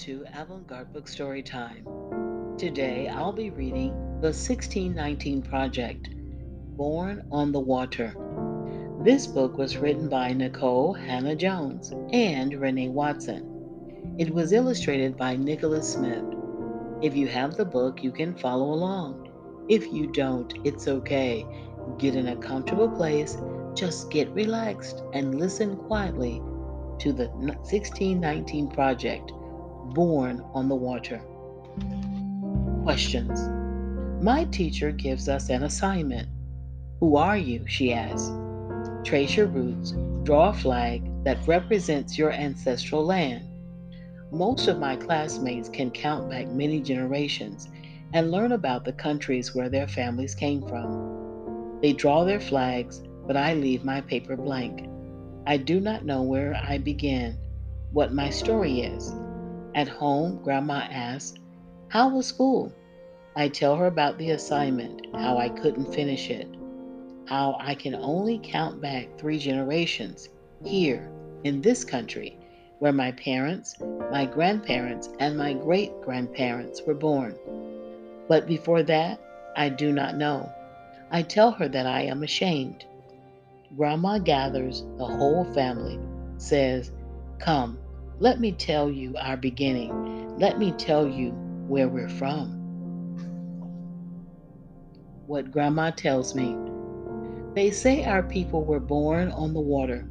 to Avant Garde Book Story Time. Today I'll be reading The 1619 Project Born on the Water. This book was written by Nikole Hannah Jones and Renée Watson. It was illustrated by Nikkolas Smith. If you have the book, you can follow along. If you don't, it's okay. Get in a comfortable place, just get relaxed and listen quietly to the 1619 Project Born on the Water. Questions My teacher gives us an assignment. Who are you? she asks. Trace your roots, draw a flag that represents your ancestral land. Most of my classmates can count back many generations and learn about the countries where their families came from. They draw their flags, but I leave my paper blank. I do not know where I begin, what my story is. At home, Grandma asks, How was school? I tell her about the assignment, how I couldn't finish it, how I can only count back three generations here in this country where my parents, my grandparents, and my great grandparents were born. But before that, I do not know. I tell her that I am ashamed. Grandma gathers the whole family, says, Come, let me tell you our beginning. Let me tell you where we're from. What Grandma tells me. They say our people were born on the water,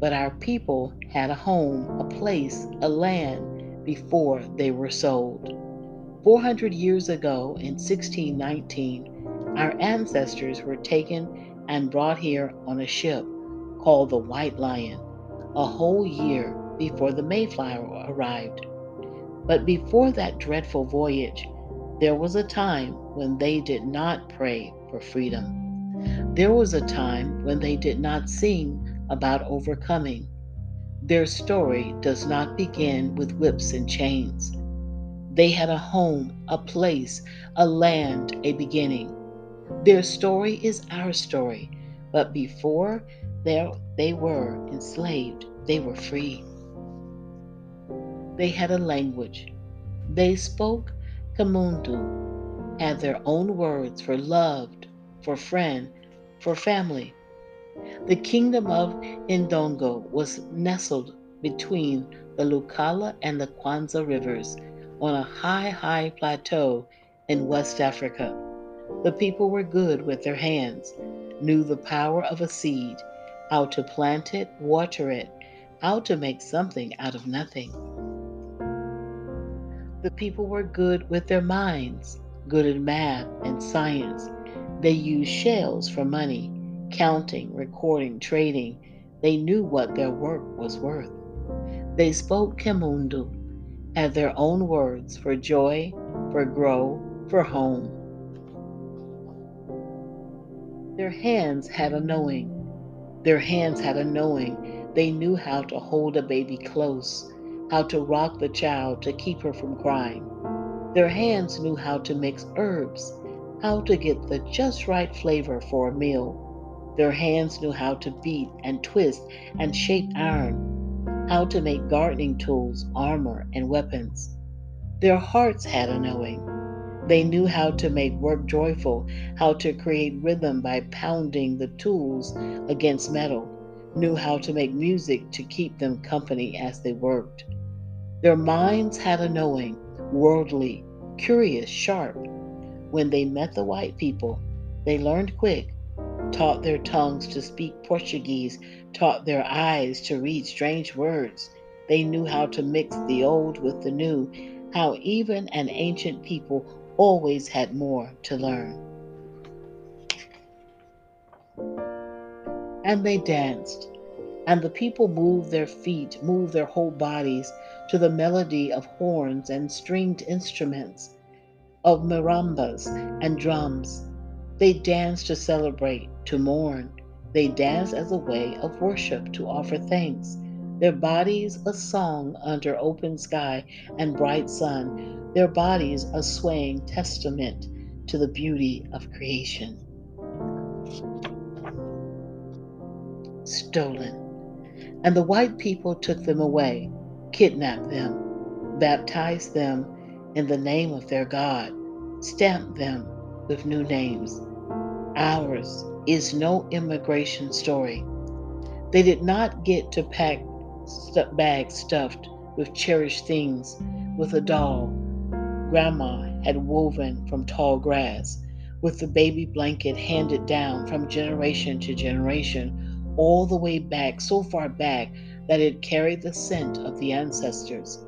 but our people had a home, a place, a land before they were sold. 400 years ago in 1619, our ancestors were taken and brought here on a ship called the White Lion a whole year before the Mayflower arrived. But before that dreadful voyage, there was a time when they did not pray for freedom. There was a time when they did not sing about overcoming. Their story does not begin with whips and chains. They had a home, a place, a land, a beginning. Their story is our story, but before there they were enslaved, they were free. They had a language. They spoke Kimbundu, had their own words for loved, for friend, for family. The kingdom of Ndongo was nestled between the Lukala and the Kwanza rivers on a high, high plateau in West Africa. The people were good with their hands, knew the power of a seed, how to plant it, water it, how to make something out of nothing. The people were good with their minds, good in math and science. They used shells for money, counting, recording, trading. They knew what their work was worth. They spoke Kimbundu, had their own words for joy, for grow, for home. Their hands had a knowing. Their hands had a knowing. They knew how to hold a baby close, how to rock the child to keep her from crying. Their hands knew how to mix herbs, how to get the just right flavor for a meal. Their hands knew how to beat and twist and shape iron, how to make gardening tools, armor, and weapons. Their hearts had a knowing. They knew how to make work joyful, how to create rhythm by pounding the tools against metal, knew how to make music to keep them company as they worked. Their minds had a knowing, worldly, curious, sharp. When they met the white people, they learned quick, taught their tongues to speak Portuguese, taught their eyes to read strange words. They knew how to mix the old with the new, how even an ancient people always had more to learn. And they danced, and the people moved their feet, moved their whole bodies to the melody of horns and stringed instruments, of marimbas and drums. They dance to celebrate, to mourn. They dance as a way of worship, to offer thanks their bodies a song under open sky and bright sun, their bodies a swaying testament to the beauty of creation. Stolen. And the white people took them away, kidnapped them. baptize them in the name of their God, stamp them with new names. Ours is no immigration story. They did not get to pack bags stuffed with cherished things with a doll grandma had woven from tall grass, with the baby blanket handed down from generation to generation, all the way back, so far back that it carried the scent of the ancestors.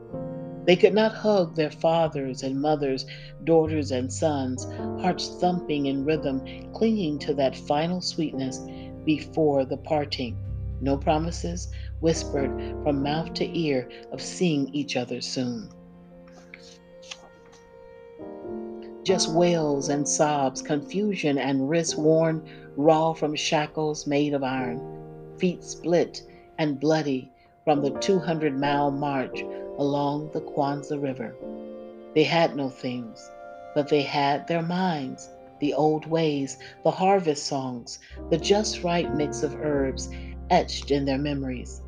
They could not hug their fathers and mothers, daughters and sons, hearts thumping in rhythm, clinging to that final sweetness before the parting. No promises whispered from mouth to ear of seeing each other soon. Just wails and sobs, confusion and wrists worn raw from shackles made of iron, feet split and bloody from the 200 mile march along the Kwanza River. They had no things, but they had their minds, the old ways, the harvest songs, the just right mix of herbs etched in their memories.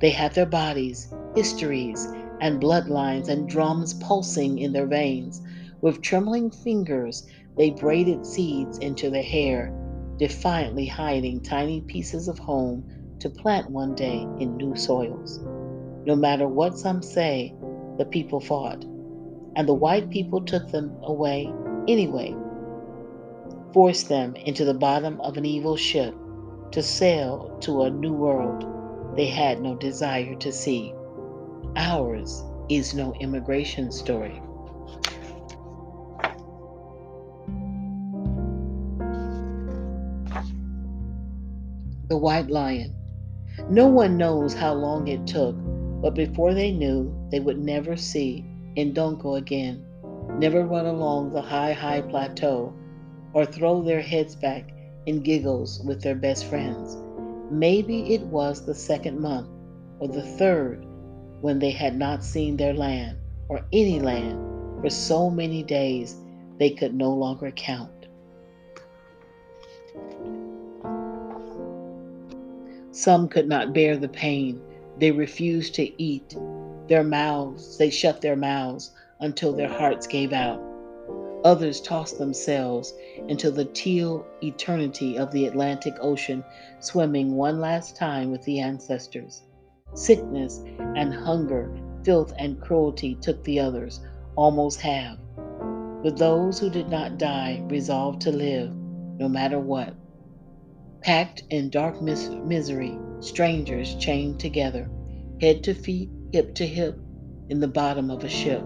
They had their bodies, histories, and bloodlines and drums pulsing in their veins. With trembling fingers, they braided seeds into their hair, defiantly hiding tiny pieces of home to plant one day in new soils. No matter what some say, the people fought, and the white people took them away anyway, forced them into the bottom of an evil ship to sail to a new world they had no desire to see. Ours is no immigration story. The White Lion. No one knows how long it took, but before they knew, they would never see Ndongo again, never run along the high, high plateau, or throw their heads back in giggles with their best friends. Maybe it was the second month or the third when they had not seen their land or any land for so many days they could no longer count. Some could not bear the pain. They refused to eat. Their mouths, they shut their mouths until their hearts gave out. Others tossed themselves into the teal eternity of the Atlantic Ocean, swimming one last time with the ancestors. Sickness and hunger, filth and cruelty took the others, almost half. But those who did not die resolved to live, no matter what. Packed in dark mis- misery, strangers chained together, head to feet, hip to hip, in the bottom of a ship,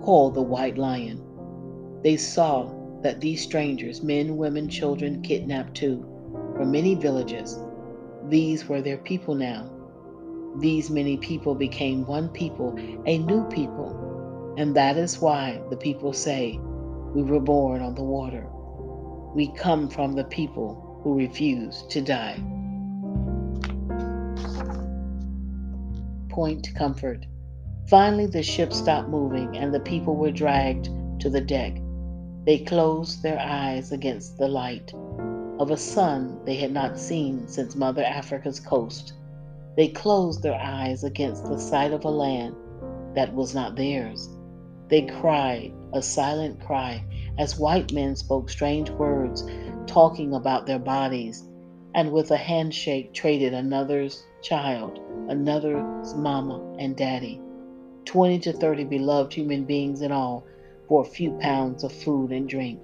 called the White Lion. They saw that these strangers, men, women, children, kidnapped too, from many villages, these were their people now. These many people became one people, a new people. And that is why the people say, We were born on the water. We come from the people who refuse to die. Point Comfort. Finally, the ship stopped moving and the people were dragged to the deck. They closed their eyes against the light of a sun they had not seen since Mother Africa's coast. They closed their eyes against the sight of a land that was not theirs. They cried a silent cry as white men spoke strange words talking about their bodies, and with a handshake traded another's child, another's mama and daddy. 20 to 30 beloved human beings in all for a few pounds of food and drink.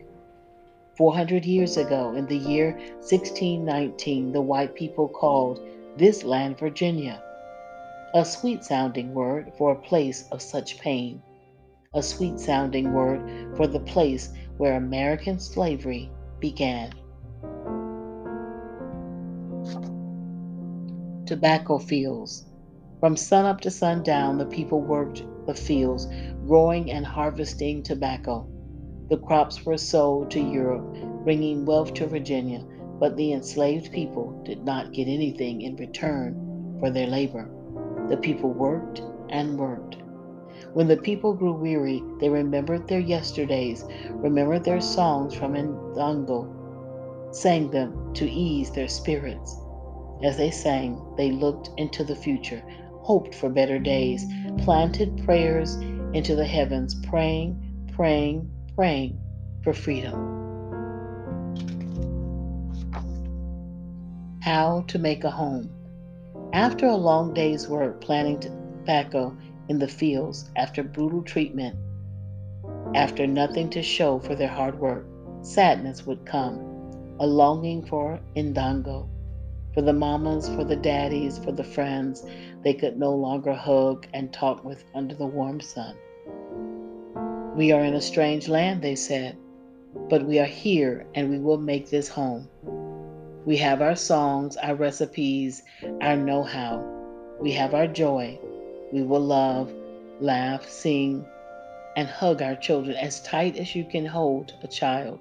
400 years ago, in the year 1619, the white people called this land Virginia, a sweet sounding word for a place of such pain, a sweet sounding word for the place where American slavery began. Tobacco fields. From sunup to sundown, the people worked the fields, growing and harvesting tobacco. The crops were sold to Europe, bringing wealth to Virginia, but the enslaved people did not get anything in return for their labor. The people worked and worked. When the people grew weary, they remembered their yesterdays, remembered their songs from Ndongo, sang them to ease their spirits. As they sang, they looked into the future, hoped for better days, planted prayers into the heavens, praying, praying, praying for freedom. How to make a home. After a long day's work planting tobacco in the fields, after brutal treatment, after nothing to show for their hard work, sadness would come, a longing for Ndongo, for the mamas, for the daddies, for the friends they could no longer hug and talk with under the warm sun. We are in a strange land, they said, but we are here and we will make this home. We have our songs, our recipes, our know how. We have our joy. We will love, laugh, sing, and hug our children as tight as you can hold a child.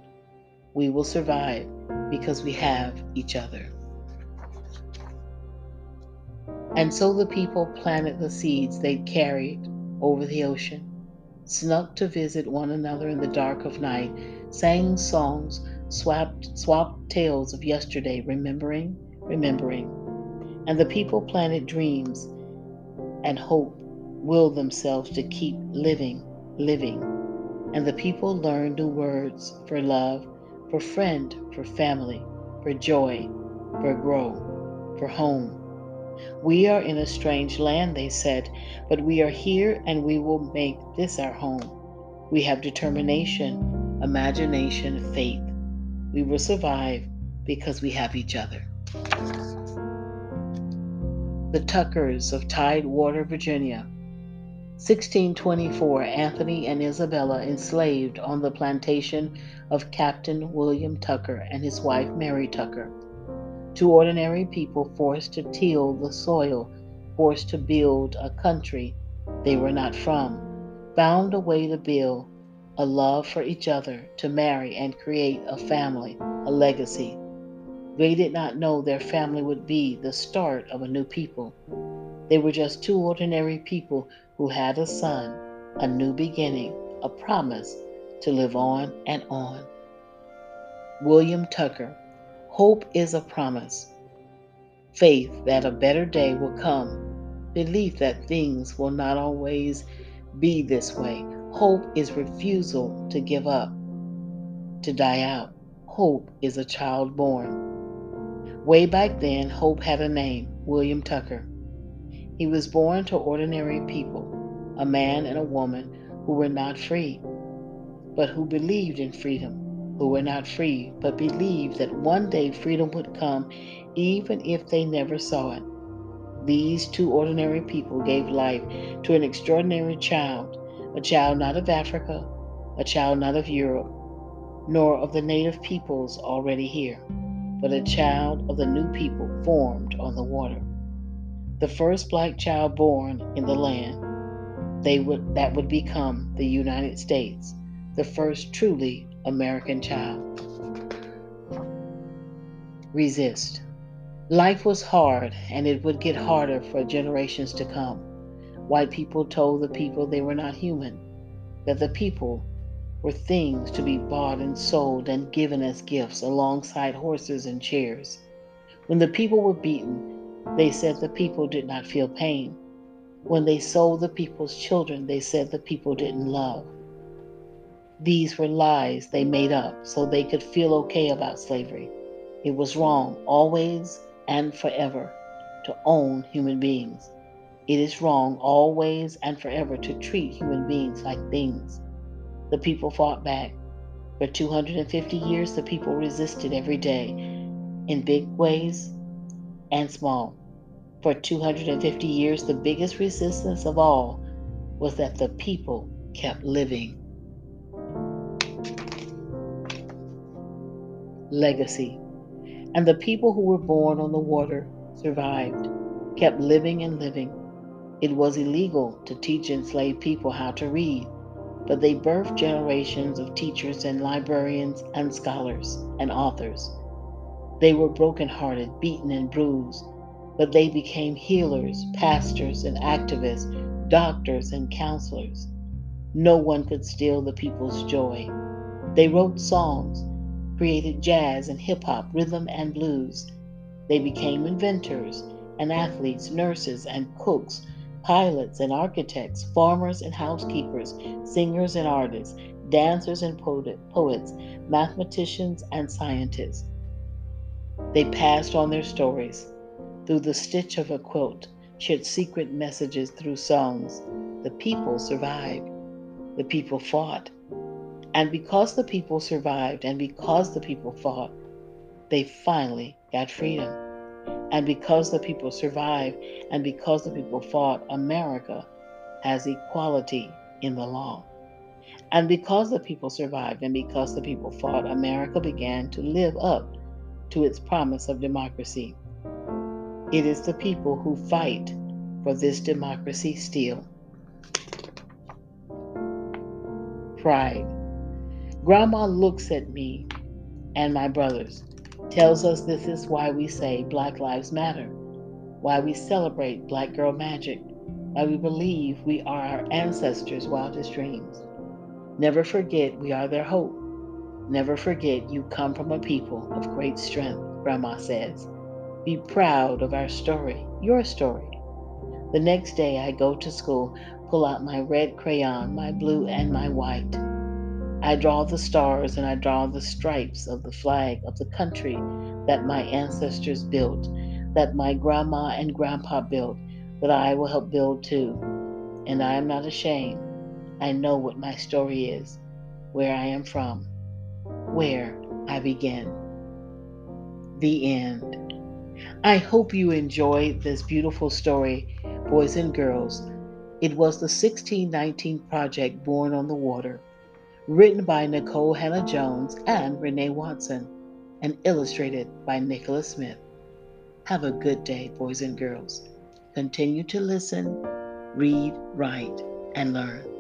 We will survive because we have each other. And so the people planted the seeds they carried over the ocean, snuck to visit one another in the dark of night, sang songs, swapped, swapped tales of yesterday, remembering, remembering. And the people planted dreams and hope, will themselves to keep living, living. And the people learned new words for love, for friend, for family, for joy, for grow, for home. We are in a strange land, they said, but we are here and we will make this our home. We have determination, imagination, faith. We will survive because we have each other. The Tuckers of Tidewater, Virginia. 1624, Anthony and Isabella enslaved on the plantation of Captain William Tucker and his wife Mary Tucker. Two ordinary people forced to till the soil, forced to build a country they were not from, found a way to build a love for each other, to marry and create a family, a legacy. They did not know their family would be the start of a new people. They were just two ordinary people who had a son, a new beginning, a promise to live on and on. William Tucker Hope is a promise. Faith that a better day will come. Belief that things will not always be this way. Hope is refusal to give up, to die out. Hope is a child born. Way back then, Hope had a name William Tucker. He was born to ordinary people, a man and a woman who were not free, but who believed in freedom, who were not free, but believed that one day freedom would come even if they never saw it. These two ordinary people gave life to an extraordinary child, a child not of Africa, a child not of Europe, nor of the native peoples already here, but a child of the new people formed on the water the first black child born in the land they would that would become the United States, the first truly American child. Resist. Life was hard and it would get harder for generations to come. White people told the people they were not human, that the people were things to be bought and sold and given as gifts alongside horses and chairs. When the people were beaten, they said the people did not feel pain. When they sold the people's children, they said the people didn't love. These were lies they made up so they could feel okay about slavery. It was wrong, always and forever, to own human beings. It is wrong, always and forever, to treat human beings like things. The people fought back. For 250 years, the people resisted every day, in big ways and small. For 250 years, the biggest resistance of all was that the people kept living. Legacy. And the people who were born on the water survived, kept living and living. It was illegal to teach enslaved people how to read, but they birthed generations of teachers and librarians and scholars and authors. They were broken-hearted, beaten, and bruised, but they became healers, pastors, and activists, doctors, and counselors. No one could steal the people's joy. They wrote songs, created jazz and hip hop, rhythm and blues. They became inventors and athletes, nurses and cooks, pilots and architects, farmers and housekeepers, singers and artists, dancers and poets, mathematicians and scientists. They passed on their stories through the stitch of a quilt, shared secret messages through songs. The people survived. The people fought. And because the people survived and because the people fought, they finally got freedom. And because the people survived and because the people fought, America has equality in the law. And because the people survived and because the people fought, America began to live up to its promise of democracy. It is the people who fight for this democracy still. Pride. Grandma looks at me and my brothers tells us this is why we say Black Lives Matter, why we celebrate Black Girl Magic, why we believe we are our ancestors' wildest dreams. Never forget we are their hope. Never forget you come from a people of great strength, Grandma says. Be proud of our story, your story. The next day I go to school, pull out my red crayon, my blue, and my white. I draw the stars and I draw the stripes of the flag of the country that my ancestors built, that my grandma and grandpa built, that I will help build too. And I am not ashamed. I know what my story is, where I am from, where I begin. The end. I hope you enjoyed this beautiful story, boys and girls. It was the 1619 Project Born on the Water written by Nikole Hannah-Jones and Renée Watson, and illustrated by Nikkolas Smith. Have a good day, boys and girls. Continue to listen, read, write, and learn.